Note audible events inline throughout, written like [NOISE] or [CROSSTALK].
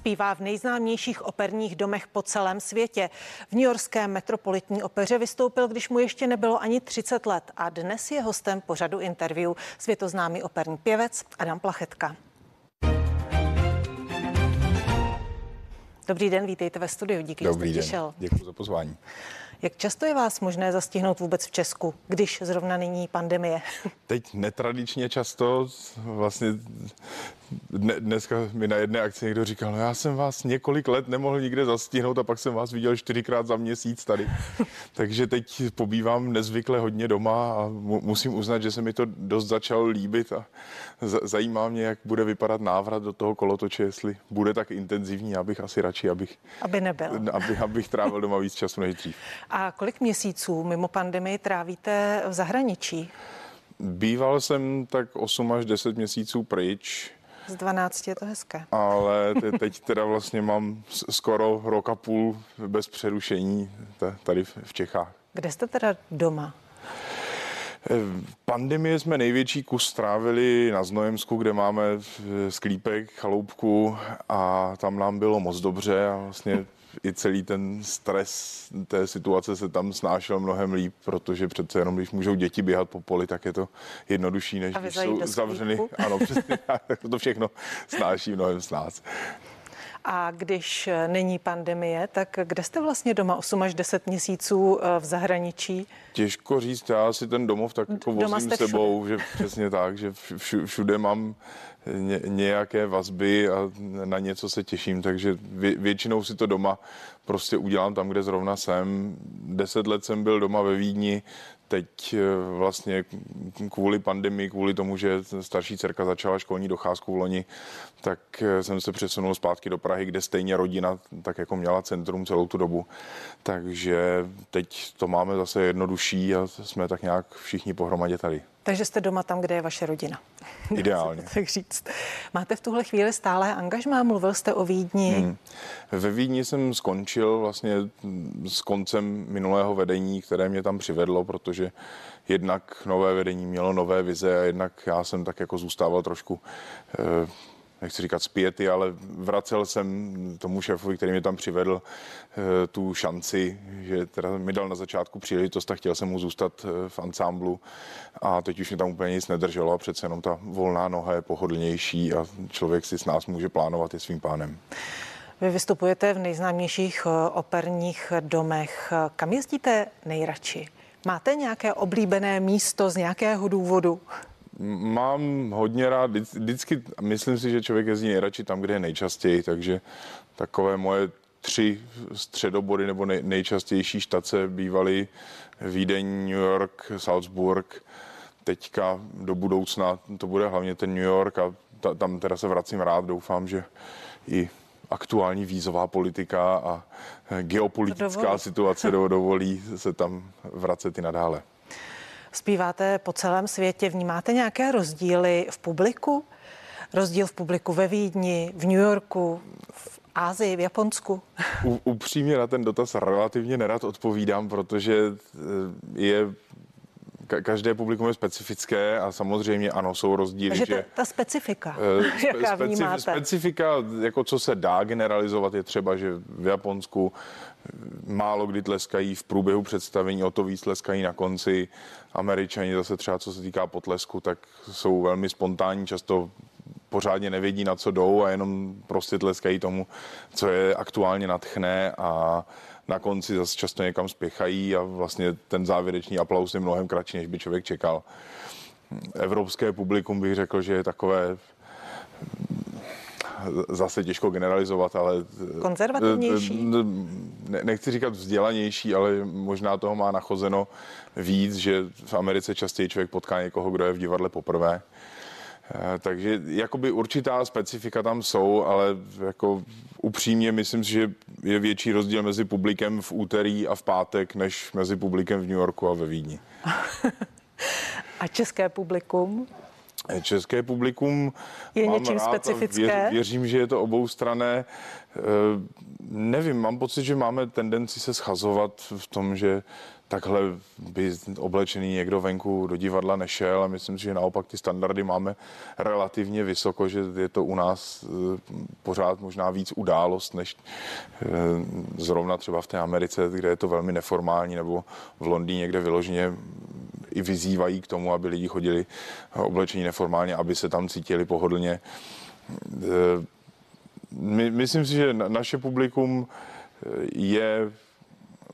Zpívá v nejznámějších operních domech po celém světě. V New Yorkské metropolitní opeře vystoupil, když mu ještě nebylo ani 30 let a dnes je hostem pořadu interview světoznámý operní pěvec Adam Plachetka. Dobrý den, vítejte ve studiu. Díky, Dobrý že jste den. přišel. Děkuji za pozvání. Jak často je vás možné zastihnout vůbec v Česku, když zrovna není pandemie? [LAUGHS] Teď netradičně často, vlastně dne, dneska mi na jedné akci někdo říkal, no já jsem vás několik let nemohl nikde zastihnout a pak jsem vás viděl čtyřikrát za měsíc tady. [LAUGHS] Takže teď pobývám nezvykle hodně doma a mu, musím uznat, že se mi to dost začalo líbit a z, zajímá mě, jak bude vypadat návrat do toho kolotoče, jestli bude tak intenzivní, abych asi radši, abych, Aby nebyl. abych, abych trávil doma víc času než dřív. A kolik měsíců mimo pandemii trávíte v zahraničí? Býval jsem tak 8 až 10 měsíců pryč, Z 12 je to hezké. ale te, [LAUGHS] teď teda vlastně mám skoro rok a půl bez přerušení ta- tady v Čechách. Kde jste teda doma? Eh, Pandemie jsme největší kus strávili na Znojemsku, kde máme sklípek, chaloupku a tam nám bylo moc dobře a vlastně i celý ten stres té situace se tam snášel mnohem líp, protože přece jenom, když můžou děti běhat po poli, tak je to jednodušší, než když jsou zavřeny. Ano, přesně, tak, to všechno snáší mnohem s nás. A když není pandemie, tak kde jste vlastně doma 8 až 10 měsíců eh, v zahraničí? Těžko říct, já si ten domov tak jako Doma vozím sebou, že přesně tak, že vš- všude mám ně, nějaké vazby a na něco se těším, takže vě, většinou si to doma prostě udělám tam, kde zrovna jsem. Deset let jsem byl doma ve Vídni, teď eh, vlastně kvůli pandemii, kvůli tomu, že starší dcerka začala školní docházku v loni, tak eh, jsem se přesunul zpátky do Prahy, kde stejně rodina tak jako měla centrum celou tu dobu. Takže teď to máme zase jednodušší a jsme tak nějak všichni pohromadě tady. Takže jste doma tam, kde je vaše rodina. [LAUGHS] Ideálně. Tak říct. Máte v tuhle chvíli stále angažmá? Mluvil jste o Vídni. Hmm. Ve Vídni jsem skončil vlastně s koncem minulého vedení, které mě tam přivedlo, protože jednak nové vedení mělo nové vize a jednak já jsem tak jako zůstával trošku eh, nechci říkat zpěty, ale vracel jsem tomu šéfovi, který mě tam přivedl, eh, tu šanci, že teda mi dal na začátku příležitost a chtěl jsem mu zůstat eh, v ansámblu a teď už mě tam úplně nic nedrželo a přece jenom ta volná noha je pohodlnější a člověk si s nás může plánovat i svým pánem. Vy vystupujete v nejznámějších operních domech. Kam jezdíte nejradši? Máte nějaké oblíbené místo z nějakého důvodu? Mám hodně rád, vždy- vždycky myslím si, že člověk jezdí nejradši tam, kde je nejčastěji, takže takové moje tři středobody nebo nej, nejčastější štace bývaly Vídeň, New York, Salzburg. Teďka do budoucna to bude hlavně ten New York a ta, tam teda se vracím rád. Doufám, že i aktuální vízová politika a geopolitická dovolí. situace do- dovolí se tam vracet i nadále. Zpíváte po celém světě. Vnímáte nějaké rozdíly v publiku? Rozdíl v publiku ve Vídni, v New Yorku, v Ázii, v Japonsku? U, upřímně na ten dotaz relativně nerad odpovídám, protože eh, je ka- každé publikum je specifické a samozřejmě ano, jsou rozdíly, Takže ta, že ta specifika, eh, [LAUGHS] jaká speci- vnímáte? specifika, jako co se dá generalizovat, je třeba, že v Japonsku eh, málo kdy tleskají v průběhu představení, o to víc tleskají na konci. Američani zase třeba, co se týká potlesku, tak jsou velmi spontánní, často pořádně nevědí, na co jdou a jenom prostě tleskají tomu, co je aktuálně natchne a na konci zase často někam spěchají a vlastně ten závěrečný aplaus je mnohem kratší, než by člověk čekal. Evropské publikum bych řekl, že je takové zase těžko generalizovat, ale... Konzervativnější? Ne, nechci říkat vzdělanější, ale možná toho má nachozeno víc, že v Americe častěji člověk potká někoho, kdo je v divadle poprvé. Eh, Takže jakoby určitá specifika tam jsou, ale jako upřímně myslím si, že je větší rozdíl mezi publikem v úterý a v pátek, než mezi publikem v New Yorku a ve Vídni. [LAUGHS] A české publikum? České publikum Je mám něčím rád specifické? Věř, věřím, že je to oboustrané. Eh, Nevím, mám pocit, že máme tendenci se schazovat v tom, že takhle by oblečený někdo venku do divadla nešel a myslím si, že naopak ty standardy máme relativně vysoko, že je to u nás pořád možná víc událost, než zrovna třeba v té Americe, kde je to velmi neformální, nebo v Londýně, kde vyloženě i vyzývají k tomu, aby lidi chodili oblečení neformálně, aby se tam cítili pohodlně. My, myslím si, že naše publikum je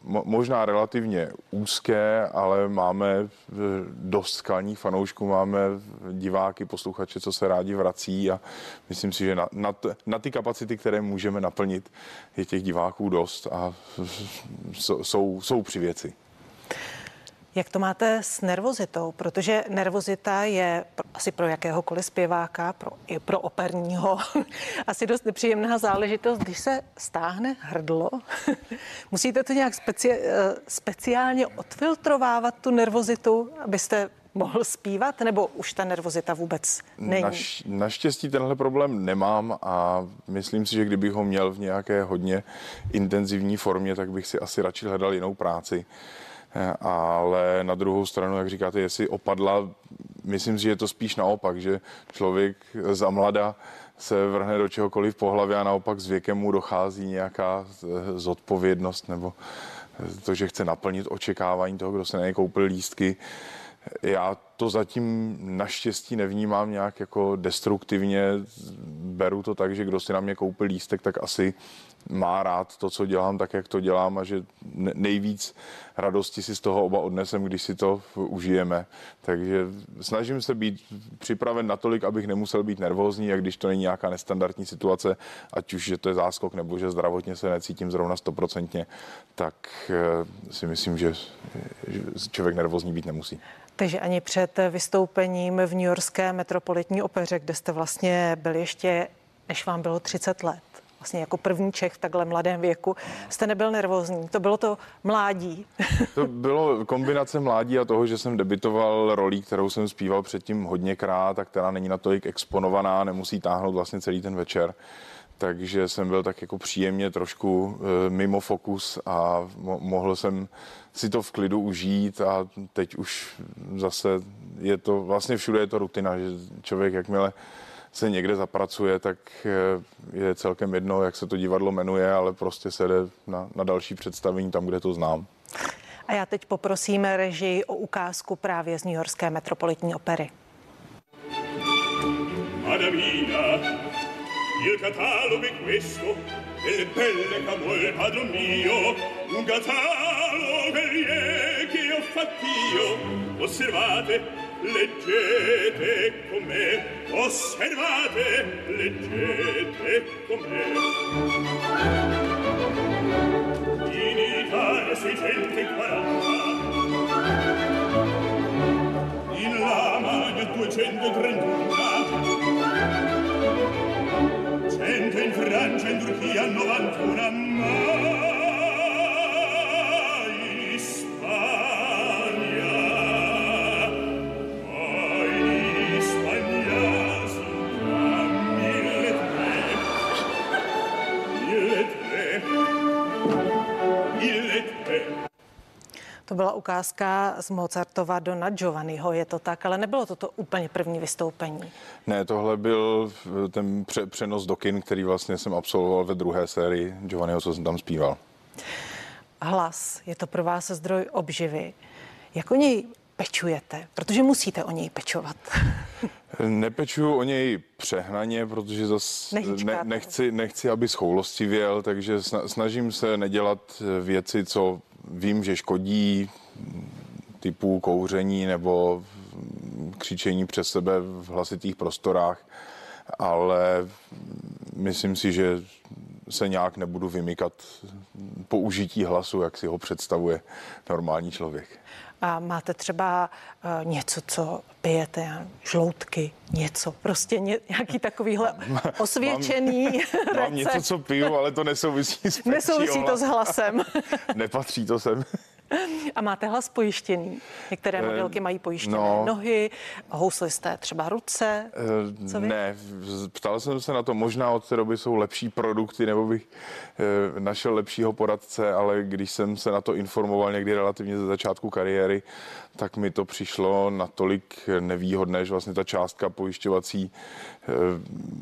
možná relativně úzké, ale máme dost skalních fanoušků, máme diváky, posluchače, co se rádi vrací a myslím si, že na, na, na ty kapacity, které můžeme naplnit, je těch diváků dost a jsou, jsou při věci. Jak to máte s nervozitou? Protože nervozita je asi pro jakéhokoliv zpěváka, pro, i pro operního, [LAUGHS] asi dost nepříjemná záležitost, když se stáhne hrdlo. [LAUGHS] Musíte to nějak speci, eh, speciálně odfiltrovávat, tu nervozitu, abyste mohl zpívat, nebo už ta nervozita vůbec není? Naš, naštěstí tenhle problém nemám a myslím si, že kdybych ho měl v nějaké hodně intenzivní formě, tak bych si asi radši hledal jinou práci ale na druhou stranu, jak říkáte, jestli opadla, myslím si, že je to spíš naopak, že člověk za mlada se vrhne do čehokoliv po hlavě a naopak s věkem mu dochází nějaká zodpovědnost nebo to, že chce naplnit očekávání toho, kdo se na koupil lístky. Já to zatím naštěstí nevnímám nějak jako destruktivně. Beru to tak, že kdo si na mě koupil lístek, tak asi má rád to, co dělám, tak jak to dělám a že nejvíc radosti si z toho oba odnesem, když si to užijeme. Takže snažím se být připraven natolik, abych nemusel být nervózní a když to není nějaká nestandardní situace, ať už, že to je záskok nebo že zdravotně se necítím zrovna stoprocentně, tak eh, si myslím, že člověk nervózní být nemusí. Takže ani před vystoupením v New Yorkské metropolitní opeře, kde jste vlastně byl ještě, než vám bylo 30 let, vlastně jako první Čech v takhle mladém věku, jste nebyl nervózní. To bylo to mládí. [LAUGHS] To bylo kombinace mládí a toho, že jsem debitoval rolí, kterou jsem zpíval předtím hodněkrát a která není natolik exponovaná, nemusí táhnout vlastně celý ten večer takže jsem byl tak jako příjemně trošku e, mimo fokus a mo- mohl jsem si to v klidu užít a teď už zase je to, vlastně všude je to rutina, že člověk jakmile se někde zapracuje, tak eh, je celkem jedno, jak se to divadlo jmenuje, ale prostě se jde na, na další představení tam, kde to znám. A já teď poprosím režii o ukázku právě z New Yorkské metropolitní opery. Madamina, il catalogo è questo, delle belle camole, padron mio, un catalogo che ho fatto io. Osservate, leggete con me, osservate, leggete con me. In Italia 640, in Lamagna 231, Presidente in Francia, in Turchia, 91 ma ukázka z Mozartova Dona Giovanniho, je to tak, ale nebylo to to úplně první vystoupení. Ne, tohle byl ten pře- přenos do kin, který vlastně jsem absolvoval ve druhé sérii Giovanniho, co jsem tam zpíval. Hlas, je to pro vás zdroj obživy. Jak o něj pečujete? Protože musíte o něj pečovat. [LAUGHS] Nepečuju o něj přehnaně, protože zase ne, nechci, nechci, aby schoulostivěl, takže snažím se nedělat věci, co vím, že škodí typu kouření nebo křičení přes sebe v hlasitých prostorách, ale myslím si, že se nějak nebudu vymykat použití hlasu, jak si ho představuje normální člověk. A máte třeba uh, něco, co pijete, žloutky, něco, prostě ně, nějaký takovýhle [LAUGHS] osvědčený mám, recept. Mám něco, co piju, ale to nesouvisí s Nesouvisí to s hlasem. [LAUGHS] Nepatří to sem. [LAUGHS] A máte hlas pojištěný? Některé Eh, modelky mají pojištěné no. nohy, housli jste třeba ruce. Eh, Co vy? Ne, ptal jsem se na to, možná od té doby jsou lepší produkty, nebo bych eh, našel lepšího poradce, ale když jsem se na to informoval někdy relativně ze začátku kariéry, tak mi to přišlo natolik nevýhodné, že vlastně ta částka pojišťovací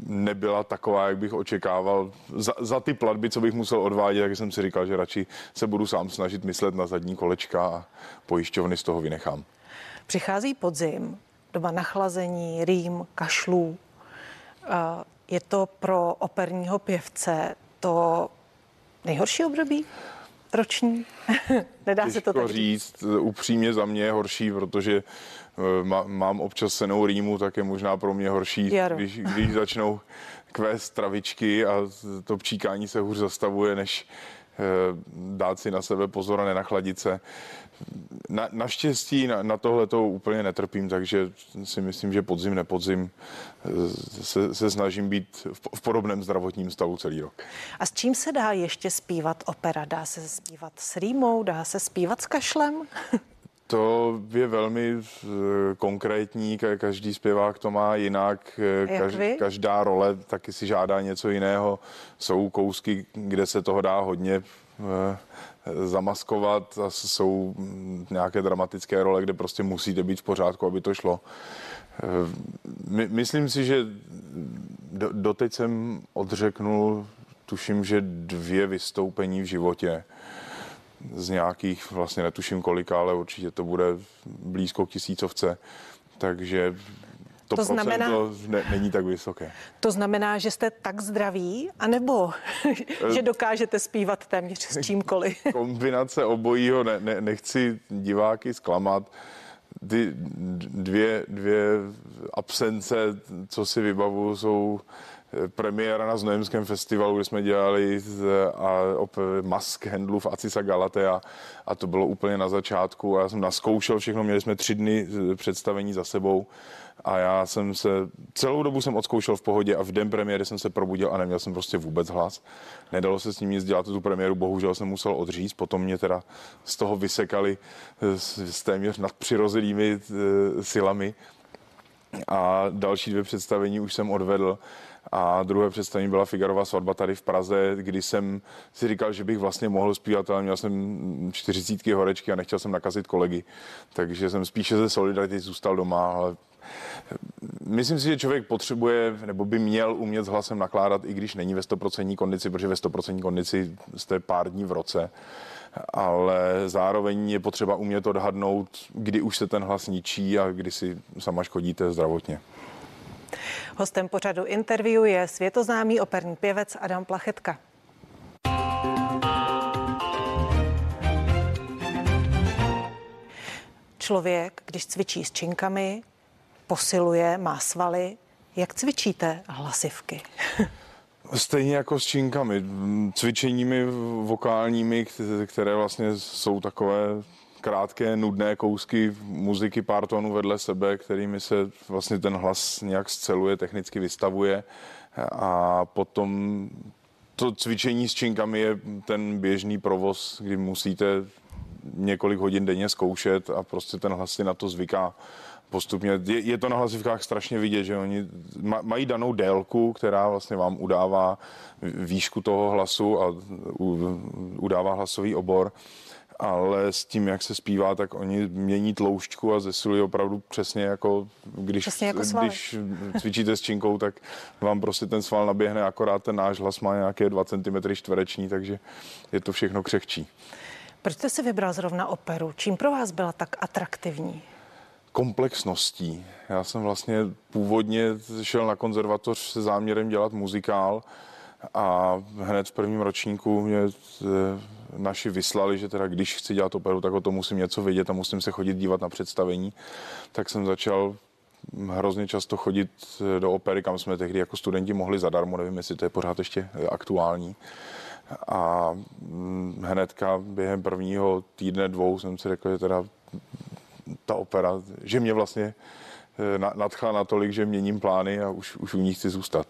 nebyla taková, jak bych očekával. Za, za ty platby, co bych musel odvádět, tak jsem si říkal, že radši se budu sám snažit myslet na zadní kolečka a pojišťovny z toho vynechám. Přichází podzim, doba nachlazení, rým, kašlů. Eh, Je to pro operního pěvce to nejhorší období roční? [LAUGHS] Nedá se to Těžko tak říct. říct, upřímně za mě je horší, protože eh, má- mám občas senou rýmu, tak je možná pro mě horší, když, když začnou [LAUGHS] kvést travičky a to pčíkání se hůř zastavuje, než dát si na sebe pozor a nenachladit se. Na, naštěstí na, na tohle to úplně netrpím, takže si myslím, že podzim, nepodzim eh, se, se snažím být v, v podobném zdravotním stavu celý rok. A s čím se dá ještě zpívat opera? Dá se zpívat s rýmou? Dá se zpívat s kašlem? [LAUGHS] To je velmi eh, konkrétní, ka- každý zpěvák to má jinak, eh, každá role taky si žádá něco jiného. Jsou kousky, kde se toho dá hodně eh, zamaskovat a jsou mm, nějaké dramatické role, kde prostě musíte být v pořádku, aby to šlo. My, myslím si, že do, doteď jsem odřeknul, tuším, že dvě vystoupení v životě z nějakých, vlastně netuším kolika, ale určitě to bude blízko k tisícovce, takže to, To znamená- ne, není tak vysoké. To znamená, že jste tak zdraví, anebo [LAUGHS] že dokážete zpívat téměř s čímkoliv? [LAUGHS] Kombinace obojího, ne, ne, nechci diváky zklamat, ty dvě, dvě absence, co si vybavu, jsou premiéra na Znojemském festivalu, kde jsme dělali a Mask Handlu v Acisa Galatea a to bylo úplně na začátku a já jsem naskoušel všechno, měli jsme tři dny eh, představení za sebou a já jsem se, celou dobu jsem odzkoušel v pohodě a v den premiéry jsem se probudil a neměl jsem prostě vůbec hlas. Nedalo se s ním nic dělat, tu premiéru bohužel jsem musel odříct, potom mě teda z toho vysekali eh, s, s téměř nadpřirozenými eh, silami a další dvě představení už jsem odvedl a druhé představení byla Figarova svatba tady v Praze, kdy jsem si říkal, že bych vlastně mohl zpívat, ale měl jsem čtyřicítky horečky a nechtěl jsem nakazit kolegy, takže jsem spíše ze solidarity zůstal doma, ale Myslím si, že člověk potřebuje nebo by měl umět s hlasem nakládat, i když není ve 100% kondici, protože ve 100% kondici jste pár dní v roce. Ale zároveň je potřeba umět odhadnout, kdy už se ten hlas ničí a kdy si sama škodíte zdravotně. Hostem pořadu interview je světoznámý operní pěvec Adam Plachetka. Člověk, když cvičí s činkami, posiluje, má svaly, jak cvičíte hlasivky? [LAUGHS] Stejně jako s činkami, cvičeními vokálními, které vlastně jsou takové krátké, nudné kousky muziky pár tónů vedle sebe, kterými se vlastně ten hlas nějak sceluje, technicky vystavuje a potom to cvičení s činkami je ten běžný provoz, kdy musíte několik hodin denně zkoušet a prostě ten hlas si na to zvyká postupně. Je, je to na hlasivkách strašně vidět, že oni mají danou délku, která vlastně vám udává výšku toho hlasu a udává hlasový obor ale s tím, jak se zpívá, tak oni mění tloušťku a zesilují opravdu přesně jako když, přesně jako když cvičíte s činkou, tak vám prostě ten sval naběhne, akorát ten náš hlas má nějaké 2 cm čtvereční, takže je to všechno křehčí. Proč jste si vybral zrovna operu? Čím pro vás byla tak atraktivní? komplexností. Já jsem vlastně původně šel na konzervatoř se záměrem dělat muzikál a hned v prvním ročníku mě naši vyslali, že teda když chci dělat operu, tak o to musím něco vědět a musím se chodit dívat na představení. Tak jsem začal hrozně často chodit do opery, kam jsme tehdy jako studenti mohli zadarmo, nevím, jestli to je pořád ještě aktuální. A hnedka během prvního týdne, dvou jsem si řekl, že teda ta opera, že mě vlastně nadchla natolik, že měním plány a už, už u ní chci zůstat.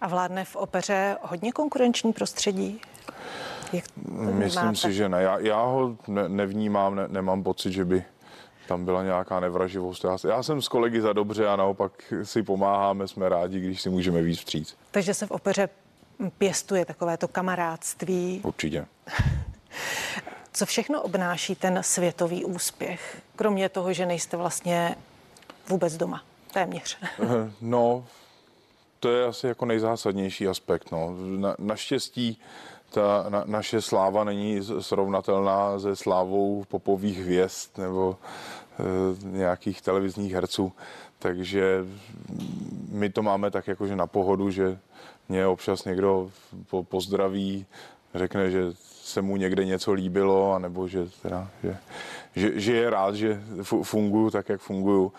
A vládne v opeře hodně konkurenční prostředí? Jak Myslím si, že ne. Já, já ho ne, nevnímám, ne, nemám pocit, že by tam byla nějaká nevraživost. Já, já jsem s kolegy za dobře a naopak si pomáháme, jsme rádi, když si můžeme víc vstříc. Takže se v opeře pěstuje takovéto kamarádství. Určitě. Co všechno obnáší ten světový úspěch, kromě toho, že nejste vlastně vůbec doma, téměř? [LAUGHS] No, to je asi jako nejzásadnější aspekt. No. Na, naštěstí ta na, naše sláva není srovnatelná se slávou popových hvězd nebo e, nějakých televizních herců. Takže my to máme tak jako, že na pohodu, že mě občas někdo po, pozdraví, řekne, že se mu někde něco líbilo, anebo že, teda, že, že, že je rád, že funguju tak, jak funguju,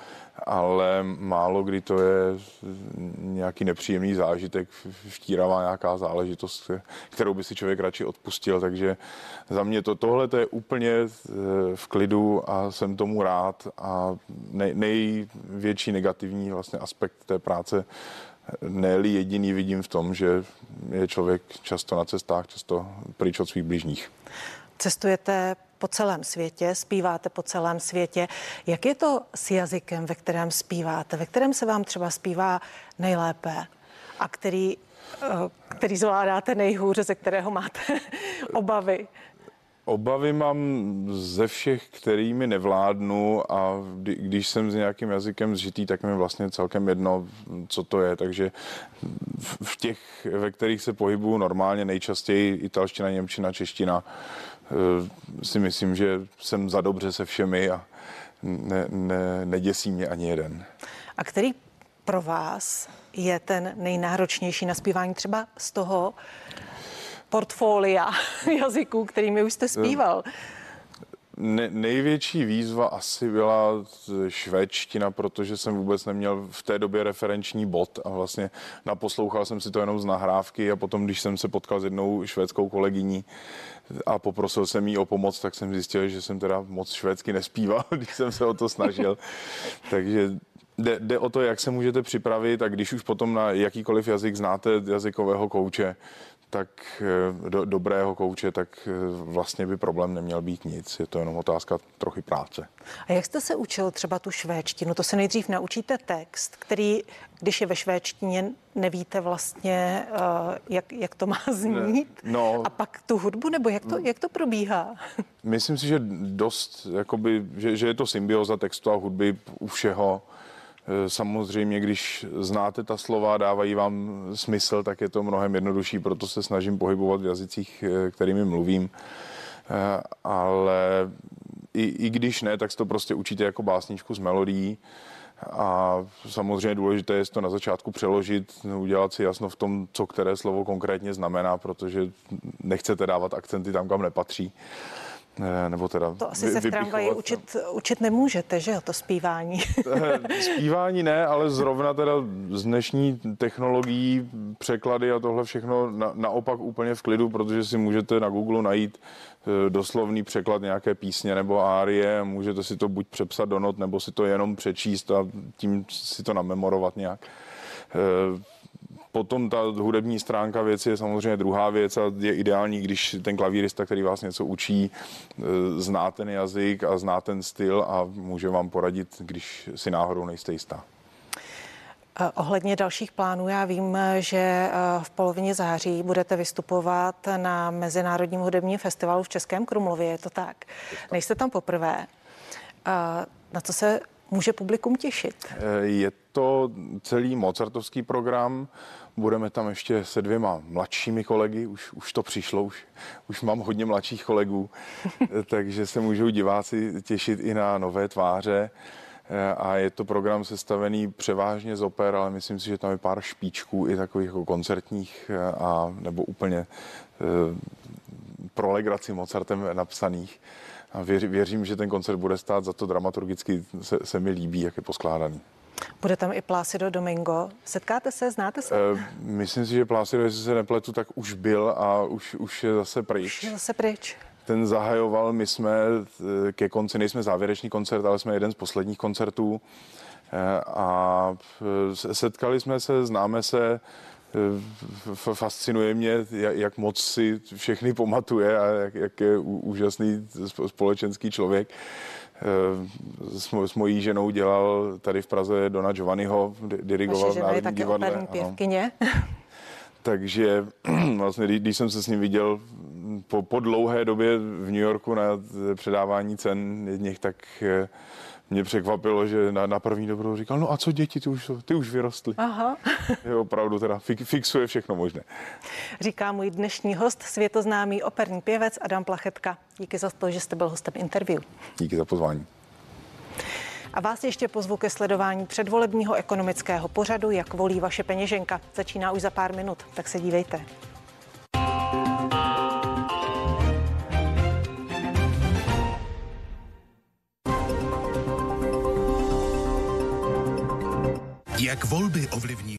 ale málo kdy to je nějaký nepříjemný zážitek, vtíravá nějaká záležitost, kterou by si člověk radši odpustil, takže za mě to, tohle to je úplně eh, v klidu a jsem tomu rád. A nej, největší negativní vlastně aspekt té práce ne jediný vidím v tom, že je člověk často na cestách, často pryč od svých blížních. Cestujete po celém světě, zpíváte po celém světě. Jak je to s jazykem, ve kterém zpíváte, ve kterém se vám třeba zpívá nejlépe a který, eh, který zvládáte nejhůře, ze kterého máte [LAUGHS] obavy? Obavy mám ze všech, kterými nevládnu a když jsem s nějakým jazykem zžitý, tak mi vlastně celkem jedno, co to je. Takže v těch, ve kterých se pohybuju normálně, nejčastěji italština, němčina, čeština, eh, si myslím, že jsem za dobře se všemi a ne, ne, neděsí mě ani jeden. A který pro vás je ten nejnáročnější na zpívání třeba z toho, portfolia [LAUGHS] jazyků, kterými už jste zpíval? Ne, největší výzva asi byla švédština, protože jsem vůbec neměl v té době referenční bod a vlastně naposlouchal jsem si to jenom z nahrávky a potom, když jsem se potkal s jednou švédskou kolegyní a poprosil jsem jí o pomoc, tak jsem zjistil, že jsem teda moc švédsky nespíval, [LAUGHS] když jsem se o to snažil. Takže jde, jde o to, jak se můžete připravit a když už potom na jakýkoliv jazyk znáte jazykového kouče, tak eh, do, dobrého kouče, tak eh, vlastně by problém neměl být nic. Je to jenom otázka trochu práce. A jak jste se učil třeba tu švédštinu? To se nejdřív naučíte text, který, když je ve švédštině, nevíte vlastně, uh, jak, jak to má znít. Ne, no, a pak tu hudbu, nebo jak to, jak to probíhá? Myslím si, že dost, jakoby, že, že je to symbioza textu a hudby u všeho. Eh, samozřejmě, když znáte ta slova, dávají vám smysl, tak je to mnohem jednodušší, proto se snažím pohybovat v jazycích, eh, kterými mluvím. Eh, ale i, i když ne, tak to prostě učíte jako básničku z melodií. A samozřejmě důležité je to na začátku přeložit, udělat si jasno v tom, co které slovo konkrétně znamená, protože nechcete dávat akcenty tam, kam nepatří nebo teda To asi se v tramvaji učit, učit nemůžete, že jo, to zpívání. zpívání ne, ale zrovna teda z dnešní technologií překlady a tohle všechno na, naopak úplně v klidu, protože si můžete na Google najít eh, doslovný překlad nějaké písně nebo árie, můžete si to buď přepsat do not, nebo si to jenom přečíst a tím si to namemorovat nějak. Potom ta hudební stránka věci je samozřejmě druhá věc a je ideální, když ten klavírista, který vás něco učí, e, zná ten jazyk a zná ten styl a může vám poradit, když si náhodou nejste jistá. E, ohledně dalších plánů, já vím, že e, v polovině září budete vystupovat na Mezinárodním hudebním festivalu v Českém Krumlově, je to tak? Nejste tam poprvé. Na co se může publikum těšit? Je to celý Mozartovský program. Budeme tam ještě se dvěma mladšími kolegy, už, už to přišlo, už, už mám hodně mladších kolegů, [LAUGHS] takže se můžou diváci těšit i na nové tváře. A je to program sestavený převážně z oper, ale myslím si, že tam je pár špičků i takových jako koncertních a nebo úplně e, pro legraci Mozartem napsaných. A věřím, že ten koncert bude stát za to dramaturgicky, se, se mi líbí, jak je poskládaný. Bude tam i Plácido Domingo. Setkáte se, znáte se? Uh, myslím si, že Plácido, jestli se nepletu, tak už byl a už, už je zase pryč. Už je zase pryč. Ten zahajoval, my jsme eh, ke konci, nejsme závěrečný koncert, ale jsme jeden z posledních koncertů. Eh, a setkali jsme se, známe se, fascinuje mě, jak, moc si všechny pamatuje a jak, jak je úžasný sp- společenský člověk. Eh, S, s mojí ženou dělal tady v Praze Dona Giovanniho, di- dirigoval Vaše žena je také divadle. ano. pěvkyně. Takže [CLEARS THROAT] vlastně, když, jsem se s ním viděl po, po dlouhé době v New Yorku na předávání cen jedních, tak eh, mě překvapilo, že na, na první dobrou říkal, no a co děti, ty už, ty už vyrostly. Aha. [LAUGHS] Je opravdu teda fik, fixuje všechno možné. Říká můj dnešní host, světoznámý operní pěvec Adam Plachetka. Díky za to, že jste byl hostem interview. Díky za pozvání. A vás ještě pozvu ke sledování předvolebního ekonomického pořadu, jak volí vaše peněženka. Začíná už za pár minut, tak se dívejte. Jak volby ovlivní